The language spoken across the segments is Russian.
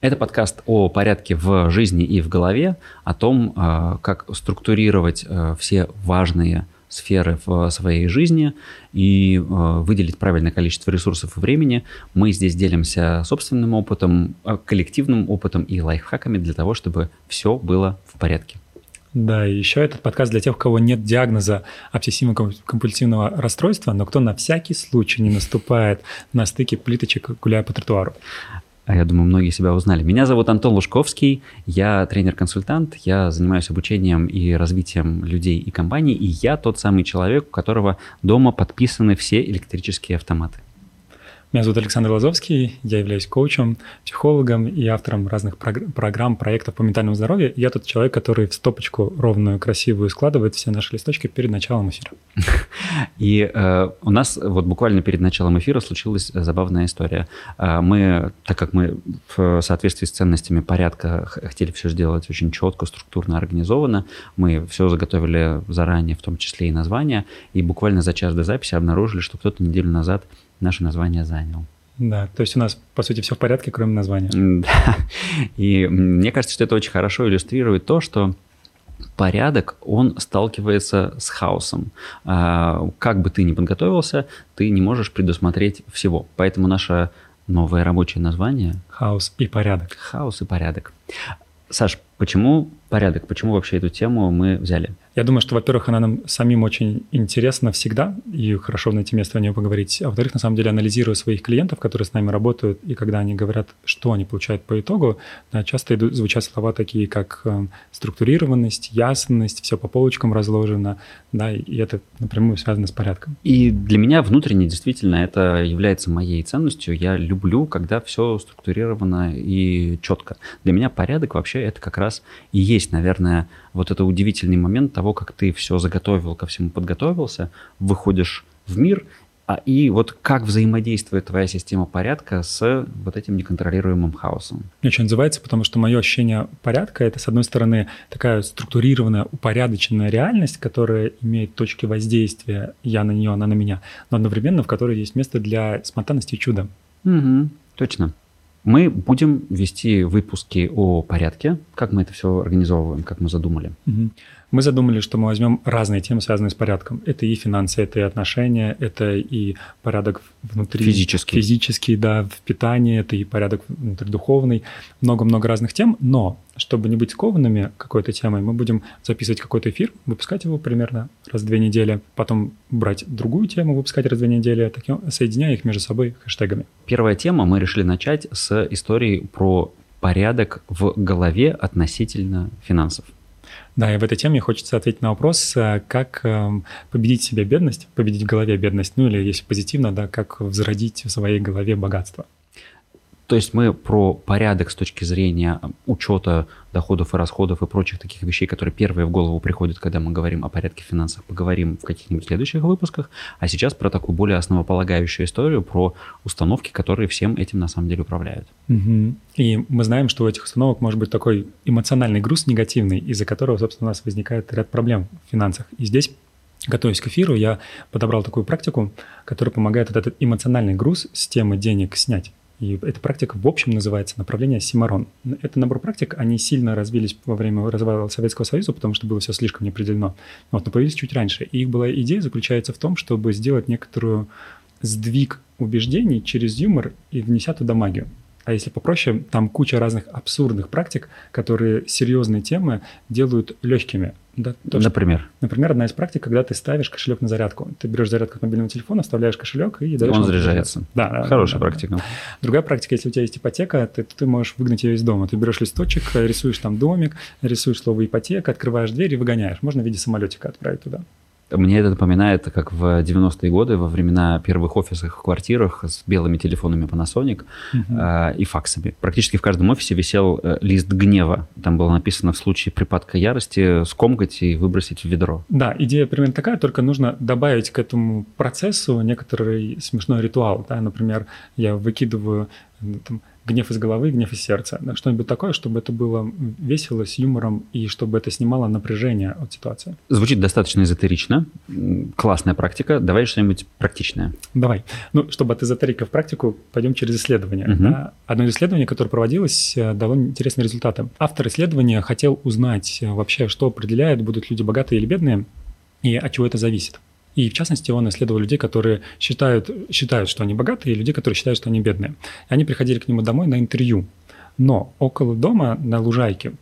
Это подкаст о порядке в жизни и в голове, о том, а, как структурировать а, все важные сферы в своей жизни и а, выделить правильное количество ресурсов и времени. Мы здесь делимся собственным опытом, коллективным опытом и лайфхаками для того, чтобы все было в порядке. Да, и еще этот подкаст для тех, у кого нет диагноза обсессивно-компульсивного расстройства, но кто на всякий случай не наступает на стыке плиточек, гуляя по тротуару. А я думаю, многие себя узнали. Меня зовут Антон Лужковский, я тренер-консультант, я занимаюсь обучением и развитием людей и компаний, и я тот самый человек, у которого дома подписаны все электрические автоматы. Меня зовут Александр Лазовский, я являюсь коучем, психологом и автором разных прог- программ, проектов по ментальному здоровью. Я тот человек, который в стопочку ровную, красивую складывает все наши листочки перед началом эфира. И э, у нас вот буквально перед началом эфира случилась забавная история. Э, мы, так как мы в соответствии с ценностями порядка хотели все сделать очень четко, структурно, организованно, мы все заготовили заранее, в том числе и название, и буквально за час до записи обнаружили, что кто-то неделю назад наше название занял. Да, то есть у нас, по сути, все в порядке, кроме названия. Да, и мне кажется, что это очень хорошо иллюстрирует то, что порядок, он сталкивается с хаосом. А, как бы ты ни подготовился, ты не можешь предусмотреть всего. Поэтому наше новое рабочее название... Хаос и порядок. Хаос и порядок. Саш, почему порядок? Почему вообще эту тему мы взяли? Я думаю, что, во-первых, она нам самим очень интересна всегда, и хорошо найти место о ней поговорить. А во-вторых, на самом деле, анализируя своих клиентов, которые с нами работают, и когда они говорят, что они получают по итогу, да, часто идут, звучат слова такие, как э, структурированность, ясность, все по полочкам разложено, да, и это напрямую связано с порядком. И для меня внутренне действительно это является моей ценностью. Я люблю, когда все структурировано и четко. Для меня порядок вообще это как раз и есть, наверное, вот это удивительный момент того, как ты все заготовил, ко всему подготовился, выходишь в мир, а и вот как взаимодействует твоя система порядка с вот этим неконтролируемым хаосом? Очень называется, потому что мое ощущение порядка — это, с одной стороны, такая структурированная, упорядоченная реальность, которая имеет точки воздействия, я на нее, она на меня, но одновременно в которой есть место для спонтанности и чуда. Угу, точно. Мы будем вести выпуски о порядке, как мы это все организовываем, как мы задумали. Угу. Мы задумали, что мы возьмем разные темы, связанные с порядком. Это и финансы, это и отношения, это и порядок внутри. Физический. Физический, да, в питании, это и порядок внутри духовный. Много-много разных тем, но чтобы не быть скованными какой-то темой, мы будем записывать какой-то эфир, выпускать его примерно раз в две недели, потом брать другую тему, выпускать раз в две недели, таким, соединяя их между собой хэштегами. Первая тема мы решили начать с истории про порядок в голове относительно финансов. Да, и в этой теме хочется ответить на вопрос, э, как эм, победить себе бедность, победить в голове бедность, ну или если позитивно, да, как взродить в своей голове богатство. То есть мы про порядок с точки зрения учета доходов и расходов и прочих таких вещей, которые первые в голову приходят, когда мы говорим о порядке финансов, поговорим в каких-нибудь следующих выпусках. А сейчас про такую более основополагающую историю, про установки, которые всем этим на самом деле управляют. Угу. И мы знаем, что у этих установок может быть такой эмоциональный груз негативный, из-за которого, собственно, у нас возникает ряд проблем в финансах. И здесь Готовясь к эфиру, я подобрал такую практику, которая помогает этот эмоциональный груз с темы денег снять. И эта практика в общем называется направление Симарон. Это набор практик, они сильно развились во время развала Советского Союза, потому что было все слишком неопределено. Вот, но появились чуть раньше. И их была идея заключается в том, чтобы сделать некоторую сдвиг убеждений через юмор и внеся туда магию. А если попроще, там куча разных абсурдных практик, которые серьезные темы делают легкими. Да, то, например? Что, например, одна из практик, когда ты ставишь кошелек на зарядку. Ты берешь зарядку от мобильного телефона, вставляешь кошелек и даешь... Он заряжается. Да. Хорошая да, практика. Да. Другая практика, если у тебя есть ипотека, ты, ты можешь выгнать ее из дома. Ты берешь листочек, рисуешь там домик, рисуешь слово ипотека, открываешь дверь и выгоняешь. Можно в виде самолетика отправить туда. Мне это напоминает, как в 90-е годы, во времена первых офисов в квартирах с белыми телефонами Panasonic uh-huh. э, и факсами. Практически в каждом офисе висел э, лист гнева. Там было написано в случае припадка ярости скомкать и выбросить в ведро. Да, идея примерно такая, только нужно добавить к этому процессу некоторый смешной ритуал. Да? Например, я выкидываю там, гнев из головы, гнев из сердца. Что-нибудь такое, чтобы это было весело, с юмором, и чтобы это снимало напряжение от ситуации. Звучит достаточно эзотерично. Классная практика. Давай что-нибудь практичное. Давай. Ну, чтобы от эзотерика в практику, пойдем через исследование. Угу. Да. Одно из исследований, которое проводилось, э, дало интересные результаты. Автор исследования хотел узнать э, вообще, что определяет, будут люди богатые или бедные, и от чего это зависит. И в частности, он исследовал людей, которые считают, считают, что они богатые, и людей, которые считают, что они бедные. И они приходили к нему домой на интервью. Но около дома, на лужайке,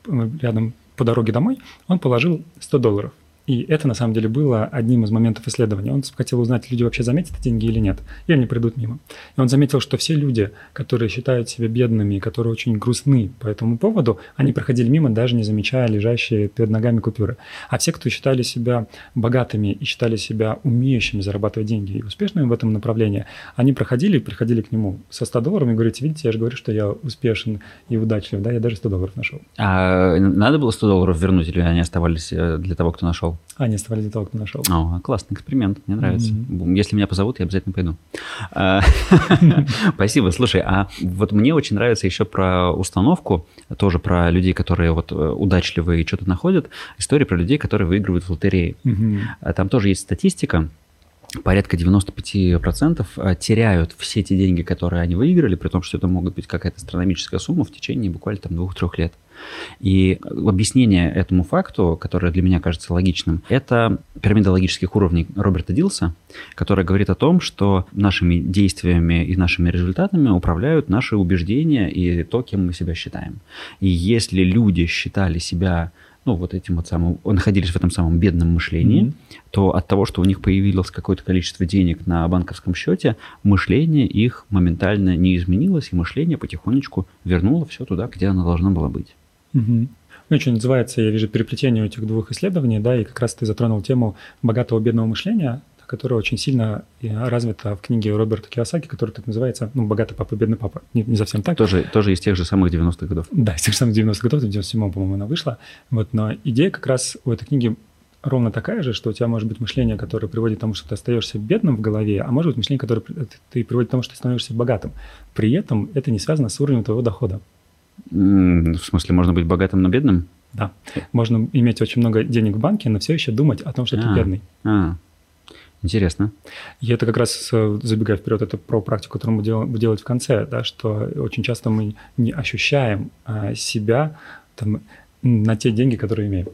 рядом по дороге домой, он положил 100 долларов – и это на самом деле было одним из моментов исследования. Он хотел узнать, люди вообще заметят деньги или нет, и они придут мимо. И он заметил, что все люди, которые считают себя бедными, которые очень грустны по этому поводу, они проходили мимо, даже не замечая лежащие перед ногами купюры. А все, кто считали себя богатыми и считали себя умеющими зарабатывать деньги и успешными в этом направлении, они проходили и приходили к нему со 100 долларов и говорите, видите, я же говорю, что я успешен и удачлив, да, я даже 100 долларов нашел. А надо было 100 долларов вернуть или они оставались э, для того, кто нашел? А, они оставались для того, кто нашел. О, классный эксперимент, мне нравится. Mm-hmm. Если меня позовут, я обязательно пойду. А, спасибо. Слушай, а вот мне очень нравится еще про установку, тоже про людей, которые вот э, удачливые и что-то находят, история про людей, которые выигрывают в лотерее. Там тоже есть статистика, порядка 95% э, теряют все те деньги, которые они выиграли, при том, что это могут быть какая-то астрономическая сумма в течение буквально там двух-трех лет. И объяснение этому факту, которое для меня кажется логичным, это пирамида логических уровней Роберта Дилса, которая говорит о том, что нашими действиями и нашими результатами управляют наши убеждения и то, кем мы себя считаем. И если люди считали себя ну, вот этим вот самым, находились в этом самом бедном мышлении, mm-hmm. то от того, что у них появилось какое-то количество денег на банковском счете, мышление их моментально не изменилось, и мышление потихонечку вернуло все туда, где оно должно было быть. Угу. Ну, что называется, я вижу переплетение этих двух исследований, да, и как раз ты затронул тему богатого бедного мышления, которая очень сильно развита в книге Роберта Киосаки, которая так называется, ну, «Богатый папа, бедный папа». Не, не совсем так. Тоже, тоже из тех же самых 90-х годов. Да, из тех же самых 90-х годов, в 97-м, по-моему, она вышла. Вот, но идея как раз у этой книги ровно такая же, что у тебя может быть мышление, которое приводит к тому, что ты остаешься бедным в голове, а может быть мышление, которое ты приводит к тому, что ты становишься богатым. При этом это не связано с уровнем твоего дохода. В смысле, можно быть богатым, но бедным? Да. Можно иметь очень много денег в банке, но все еще думать о том, что ты а, бедный. А, интересно. И это как раз, э, забегая вперед, это про практику, которую мы делаем, делать в конце, да, что очень часто мы не ощущаем а, себя там, на те деньги, которые имеем.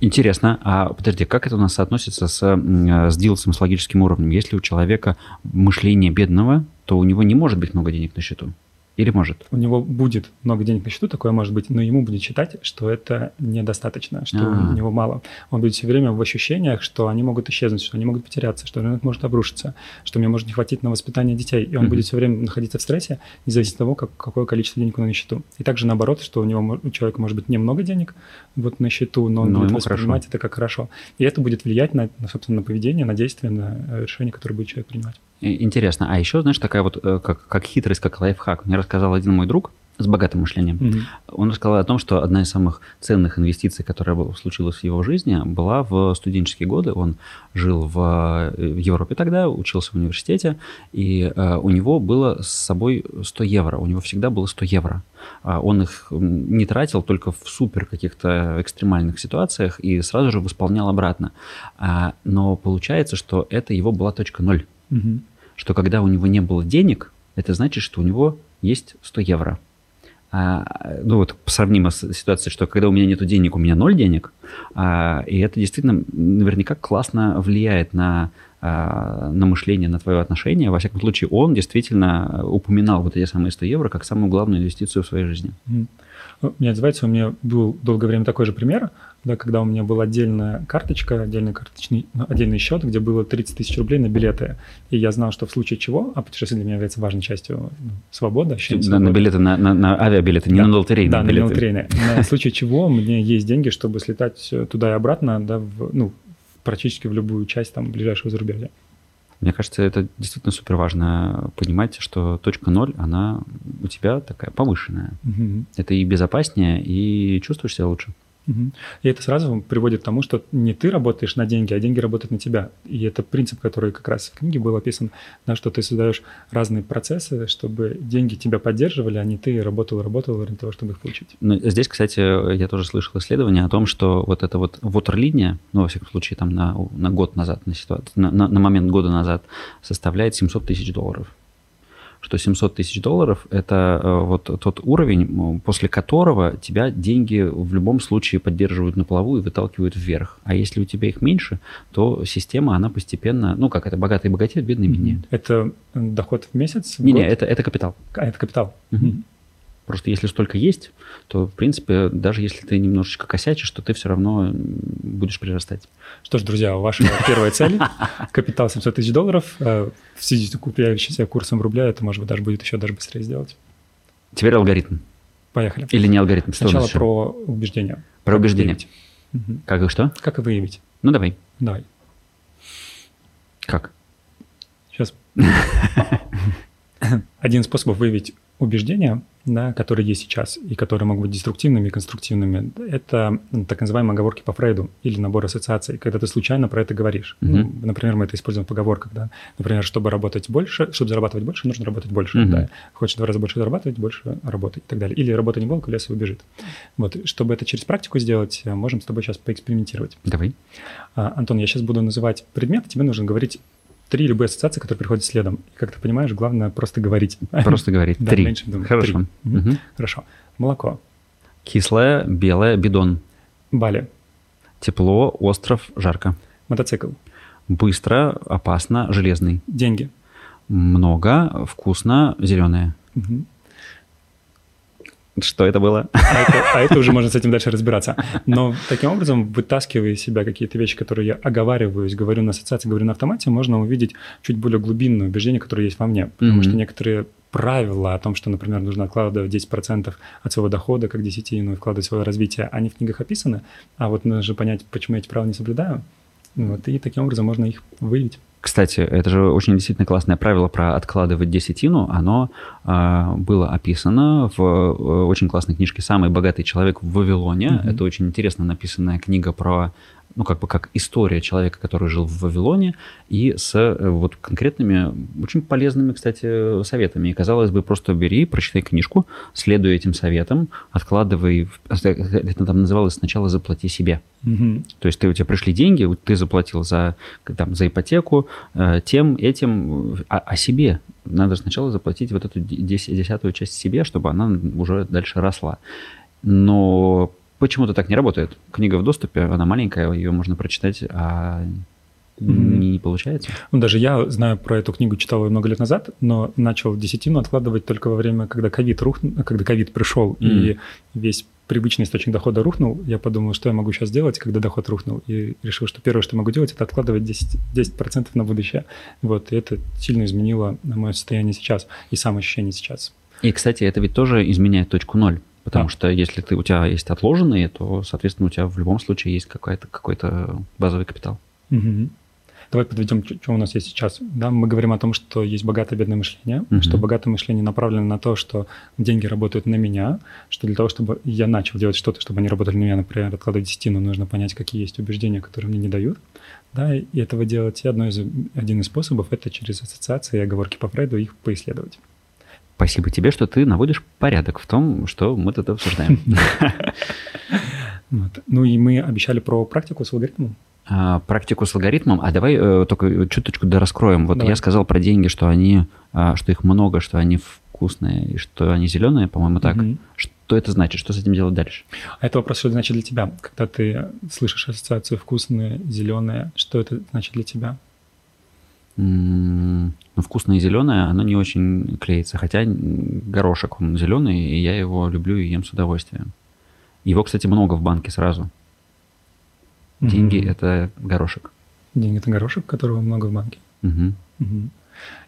Интересно, а подожди, как это у нас соотносится с, с дилсом, с логическим уровнем? Если у человека мышление бедного, то у него не может быть много денег на счету. Или может? У него будет много денег на счету, такое может быть, но ему будет считать, что это недостаточно, что А-а-а. у него мало. Он будет все время в ощущениях, что они могут исчезнуть, что они могут потеряться, что рынок может обрушиться, что мне может не хватить на воспитание детей. И он mm-hmm. будет все время находиться в стрессе, независимо от того, как, какое количество денег у него на счету. И также наоборот, что у него у человека может быть немного денег вот на счету, но он но будет воспринимать хорошо. это как хорошо. И это будет влиять на, на, собственно, на поведение, на действия, на решения, которые будет человек принимать. Интересно. А еще, знаешь, такая вот э, как, как хитрость, как лайфхак. Мне рассказал один мой друг с богатым мышлением. Mm-hmm. Он рассказал о том, что одна из самых ценных инвестиций, которая случилась в его жизни, была в студенческие годы. Он жил в э, Европе тогда, учился в университете, и э, у него было с собой 100 евро. У него всегда было 100 евро. А он их не тратил только в супер каких-то экстремальных ситуациях и сразу же восполнял обратно. А, но получается, что это его была точка ноль. Угу. Что когда у него не было денег, это значит, что у него есть 100 евро. А, ну вот сравнимо с ситуацией, что когда у меня нет денег, у меня ноль денег, а, и это действительно наверняка классно влияет на, а, на мышление, на твое отношение. Во всяком случае, он действительно упоминал вот эти самые 100 евро как самую главную инвестицию в своей жизни. Mm. Ну, не отзывается, у меня был долгое время такой же пример, да, когда у меня была отдельная карточка, отдельный карточный, ну, отдельный счет, где было 30 тысяч рублей на билеты. И я знал, что в случае чего, а путешествие для меня является важной частью ну, свободы, На, на билеты, на, на, на авиабилеты, не да. на лотерейные Да, билеты. на лотерейные. На случай чего мне есть деньги, чтобы слетать туда и обратно, да, в, ну, практически в любую часть там ближайшего зарубежья. Мне кажется, это действительно супер важно понимать, что точка ноль, она у тебя такая повышенная. Угу. Это и безопаснее, и чувствуешь себя лучше. И это сразу приводит к тому, что не ты работаешь на деньги, а деньги работают на тебя. И это принцип, который как раз в книге был описан, да, что ты создаешь разные процессы, чтобы деньги тебя поддерживали, а не ты работал, работал ради того, чтобы их получить. Ну, здесь, кстати, я тоже слышал исследование о том, что вот эта вот ватерлиния, ну, во всяком случае, там на, на год назад, на, ситуацию, на, на, на момент года назад, составляет 700 тысяч долларов что 700 тысяч долларов – это э, вот тот уровень, после которого тебя деньги в любом случае поддерживают на плаву и выталкивают вверх. А если у тебя их меньше, то система, она постепенно, ну как это, богатые богатеют, бедные беднеют. Это доход в месяц? Не-не, это, это капитал. А, это капитал. Угу. Просто если столько есть, то, в принципе, даже если ты немножечко косячишь, то ты все равно будешь прирастать. Что ж, друзья, ваша первая цель – капитал 700 тысяч долларов. Э, в связи с купляющимся курсом рубля это, может быть, даже будет еще даже быстрее сделать. Теперь алгоритм. Поехали. Или не алгоритм? Что Сначала про убеждения. Про как убеждения. Как и что? Как и выявить. Ну, давай. Давай. Как? Сейчас. Один из способов выявить убеждения, да, которые есть сейчас и которые могут быть деструктивными и конструктивными, это так называемые оговорки по Фрейду или набор ассоциаций, когда ты случайно про это говоришь. Mm-hmm. Например, мы это используем в поговорках. Да? Например, чтобы работать больше, чтобы зарабатывать больше, нужно работать больше. Mm-hmm. Да? Хочешь в два раза больше зарабатывать, больше работать и так далее. Или работа не волк, лес убежит. Вот. Чтобы это через практику сделать, можем с тобой сейчас поэкспериментировать. Давай. А, Антон, я сейчас буду называть предмет, тебе нужно говорить три любые ассоциации, которые приходят следом. И как ты понимаешь, главное просто говорить. Просто говорить. Три. Меньше думать. Хорошо. Угу. Хорошо. Молоко. Кислое, белое, бидон. Бали. Тепло, остров, жарко. Мотоцикл. Быстро, опасно, железный. Деньги. Много, вкусно, зеленое. Угу. Что это было? А это, а это уже можно с этим дальше разбираться. Но таким образом, вытаскивая из себя какие-то вещи, которые я оговариваюсь, говорю на ассоциации, говорю на автомате, можно увидеть чуть более глубинное убеждение, которое есть во мне. Потому mm-hmm. что некоторые правила о том, что, например, нужно откладывать 10% от своего дохода как десятину и вкладывать в свое развитие, они в книгах описаны, а вот нужно же понять, почему я эти правила не соблюдаю. Вот, и таким образом можно их выявить. Кстати, это же очень действительно классное правило про откладывать десятину. Оно э, было описано в э, очень классной книжке «Самый богатый человек в Вавилоне». Mm-hmm. Это очень интересно написанная книга про ну, как бы как история человека, который жил в Вавилоне, и с э, вот конкретными, очень полезными, кстати, советами. И, казалось бы, просто бери, прочитай книжку, следуй этим советам, откладывай, это там называлось сначала «заплати себе». Угу. То есть ты, у тебя пришли деньги, ты заплатил за, там, за ипотеку, э, тем, этим, а, а себе. Надо сначала заплатить вот эту десятую часть себе, чтобы она уже дальше росла. Но Почему-то так не работает. Книга в доступе, она маленькая, ее можно прочитать, а не, не получается. Ну, даже я знаю про эту книгу, читал ее много лет назад, но начал десятину откладывать только во время, когда ковид рухнул, когда ковид пришел, mm. и весь привычный источник дохода рухнул, я подумал, что я могу сейчас делать, когда доход рухнул, и решил, что первое, что могу делать, это откладывать 10%, 10% на будущее. Вот, и это сильно изменило мое состояние сейчас и самоощущение сейчас. И, кстати, это ведь тоже изменяет точку ноль. Потому а. что если ты, у тебя есть отложенные, то, соответственно, у тебя в любом случае есть какой-то какой базовый капитал. Угу. Давай подведем, что у нас есть сейчас. Да, мы говорим о том, что есть богатое бедное мышление, угу. что богатое мышление направлено на то, что деньги работают на меня, что для того, чтобы я начал делать что-то, чтобы они работали на меня, например, откладывать десятину, нужно понять, какие есть убеждения, которые мне не дают. Да, и этого делать. И одно из, один из способов – это через ассоциации и оговорки по Фрейду их поисследовать. Спасибо тебе, что ты наводишь порядок в том, что мы тут обсуждаем. Ну и мы обещали про практику с алгоритмом. А, практику с алгоритмом. А давай э, только чуточку дораскроем. Вот я сказал про деньги, что они, а, что их много, что они вкусные и что они зеленые, по-моему, так. Что это значит? Что с этим делать дальше? А это вопрос, что это значит для тебя? Когда ты слышишь ассоциацию вкусные, зеленые, что это значит для тебя? Ну, вкусное зеленое, оно не очень клеится. Хотя горошек, он зеленый, и я его люблю и ем с удовольствием. Его, кстати, много в банке сразу. Деньги mm-hmm. это горошек. Деньги это горошек, которого много в банке. Mm-hmm. Mm-hmm.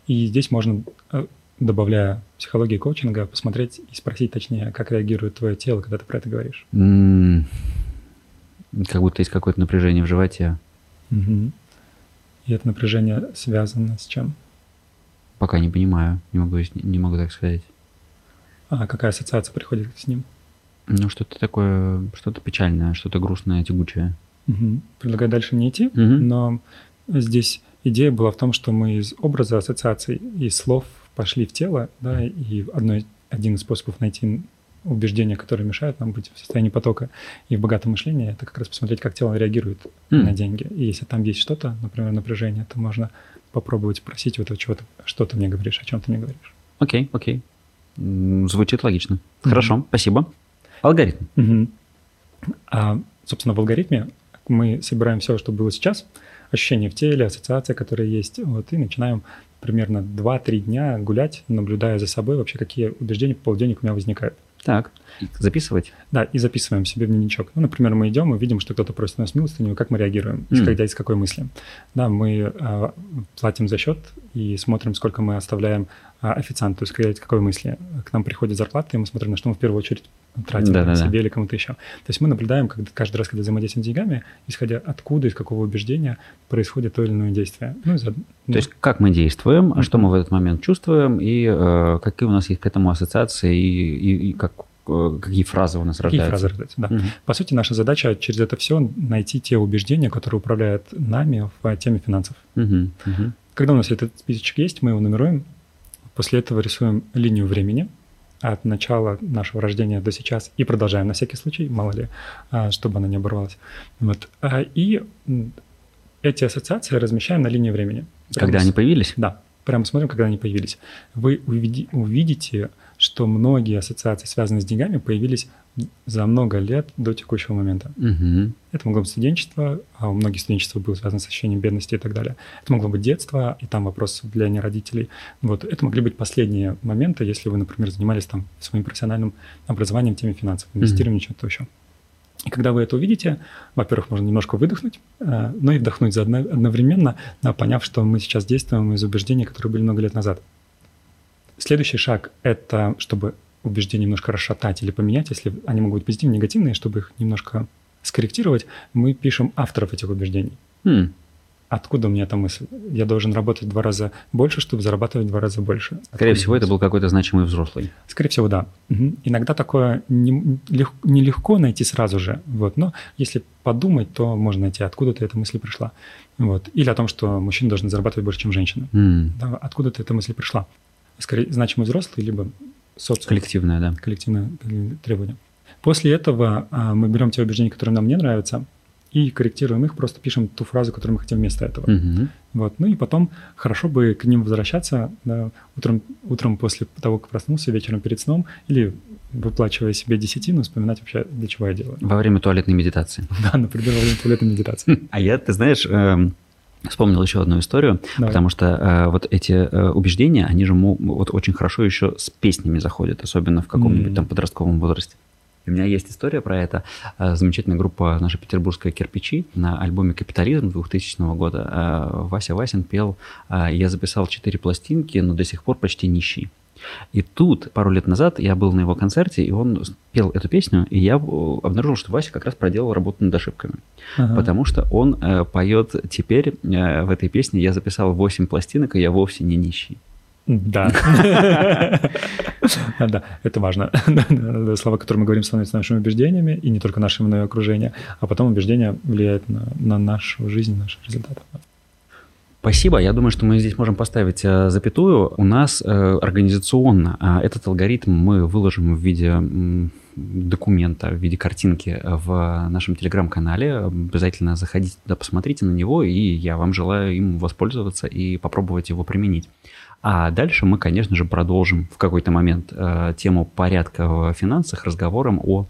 И здесь можно, э, добавляя психологии коучинга, посмотреть и спросить точнее, как реагирует твое тело, когда ты про это говоришь. Mm-hmm. Как будто есть какое-то напряжение в животе. Mm-hmm. И это напряжение связано с чем? Пока не понимаю, не могу, не могу так сказать. А какая ассоциация приходит с ним? Ну, что-то такое, что-то печальное, что-то грустное, тягучее. Угу. Предлагаю дальше не идти, Угу. но здесь идея была в том, что мы из образа, ассоциаций и слов пошли в тело, да, и одно, один из способов найти убеждения, которые мешают нам быть в состоянии потока и в богатом мышлении, это как раз посмотреть, как тело реагирует М. на деньги. И если там есть что-то, например, напряжение, то можно попробовать спросить вот чего ты, что ты мне говоришь, о чем ты мне говоришь. Окей, окей. М, Звучит логично. Хорошо, спасибо. Алгоритм. Мгм. А, собственно, в алгоритме мы собираем все, что было сейчас, ощущения в теле, ассоциации, которые есть, вот, и начинаем примерно 2-3 дня гулять, наблюдая за собой вообще, какие убеждения по поводу денег у меня возникают. Так, записывать. Да, и записываем себе в дневничок. Ну, например, мы идем и видим, что кто-то просит у нас милостыню, как мы реагируем, М. исходя из какой мысли. Да, мы а, платим за счет и смотрим, сколько мы оставляем официанту, исходя из какой мысли. К нам приходит зарплата, и мы смотрим, на что мы в первую очередь тратим Да-да-да. себе или кому-то еще. То есть мы наблюдаем когда, каждый раз, когда взаимодействуем с деньгами, исходя откуда, из какого убеждения происходит то или иное действие. Ну, и за- То есть как мы действуем, а Мгм. что мы в этот момент чувствуем, и э, какие у нас есть к этому ассоциации, и, и- и как, э, какие фразы у нас какие рождаются. фразы рождаются, да. Мгм. По сути, наша задача через это все найти те убеждения, которые управляют нами в теме финансов. Мгм. Мгм. Когда у нас этот списочек есть, мы его нумеруем, после этого рисуем линию времени от начала нашего рождения до сейчас и продолжаем на всякий случай, мало ли, а, чтобы она не оборвалась. Вот. А, И эти ассоциации размещаем на линии времени. Когда Прямо они с- появились? Да, прямо смотрим, когда они появились. Вы увиди- увидите, что многие ассоциации, связанные с деньгами, появились за много лет до текущего момента. Мгм. Это могло быть студенчество, а у многих студенчество было связано с ощущением бедности и так далее. Это могло быть детство, и там вопрос влияния родителей. Вот. Это могли быть последние моменты, если вы, например, занимались там своим профессиональным образованием теме финансов, инвестированием, что-то еще. И когда вы это увидите, во-первых, можно немножко выдохнуть, э, но и вдохнуть заодно, одновременно, поняв, что мы сейчас действуем из убеждений, которые были много лет назад. Следующий шаг – это чтобы убеждения немножко расшатать или поменять, если они могут быть позитивные, негативные, чтобы их немножко скорректировать, мы пишем авторов этих убеждений. М. Откуда у меня эта мысль? Я должен работать в два раза больше, чтобы зарабатывать в два раза больше. Скорее Откуда всего, это был какой-то значимый взрослый. Скорее всего, да. Мгм. Иногда такое не- лег- нелегко найти сразу же, вот, но если подумать, то можно найти, откуда-то эта мысль пришла. Вот. Или о том, что мужчины должны зарабатывать больше, чем женщины. М. Да, откуда-то эта мысль пришла. Скорее, значимый взрослый, либо социум Коллективное, да. коллективное требование. После этого а, мы берем те убеждения, которые нам не нравятся, и корректируем их, просто пишем ту фразу, которую мы хотим вместо этого. Мгм. Вот. Ну и потом хорошо бы к ним возвращаться да, утром, утром после того, как проснулся, вечером перед сном, или выплачивая себе десятину, вспоминать вообще, для чего я делаю. Во время туалетной медитации. Да, например, во время туалетной медитации. А я, ты знаешь, эм, вспомнил еще одну историю, Давай. потому что э, вот эти э, убеждения, они же вот очень хорошо еще с песнями заходят, особенно в каком-нибудь М. там подростковом возрасте. У меня есть история про это. Э, Замечательная группа наша петербургская «Кирпичи» на альбоме «Капитализм» 2000 года. э, Вася Васин пел э, «Я записал четыре пластинки, но до сих пор почти нищий». И тут, пару лет назад, я был на его концерте, и он пел эту песню, и я э, обнаружил, что Вася как раз проделал работу над ошибками. Ага. Потому что он э, поет теперь э, в этой песне «Я записал 8 пластинок, и я вовсе не нищий». Да. Да, это важно. Слова, которые мы говорим, становятся нашими убеждениями, и не только нашими, но и окружения. А потом убеждения влияют на, на нашу жизнь, наши результаты. Спасибо. Я думаю, что мы здесь можем поставить э, запятую. У нас э, организационно э, этот алгоритм мы выложим в виде документа, в виде картинки в нашем телеграм-канале. Обязательно заходите туда, посмотрите на него, и я вам желаю им воспользоваться и попробовать его применить. А дальше мы, конечно же, продолжим в какой-то момент э, тему порядка в финансах разговором о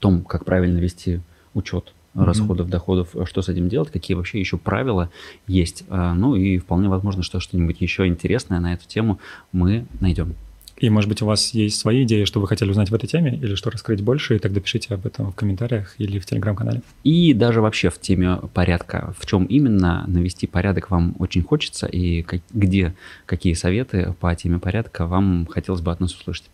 том, как правильно вести учет Расходов, доходов, что с этим делать, какие вообще еще правила есть. А, Ну и вполне возможно, что что-нибудь еще интересное на эту тему мы найдем. И, может быть, у вас есть свои идеи, что вы хотели узнать в этой теме, или что раскрыть больше, и тогда пишите об этом в комментариях или в телеграм-канале. И даже вообще в теме порядка, в чем именно навести порядок вам очень хочется, и как- где какие советы по теме порядка вам хотелось бы от нас услышать.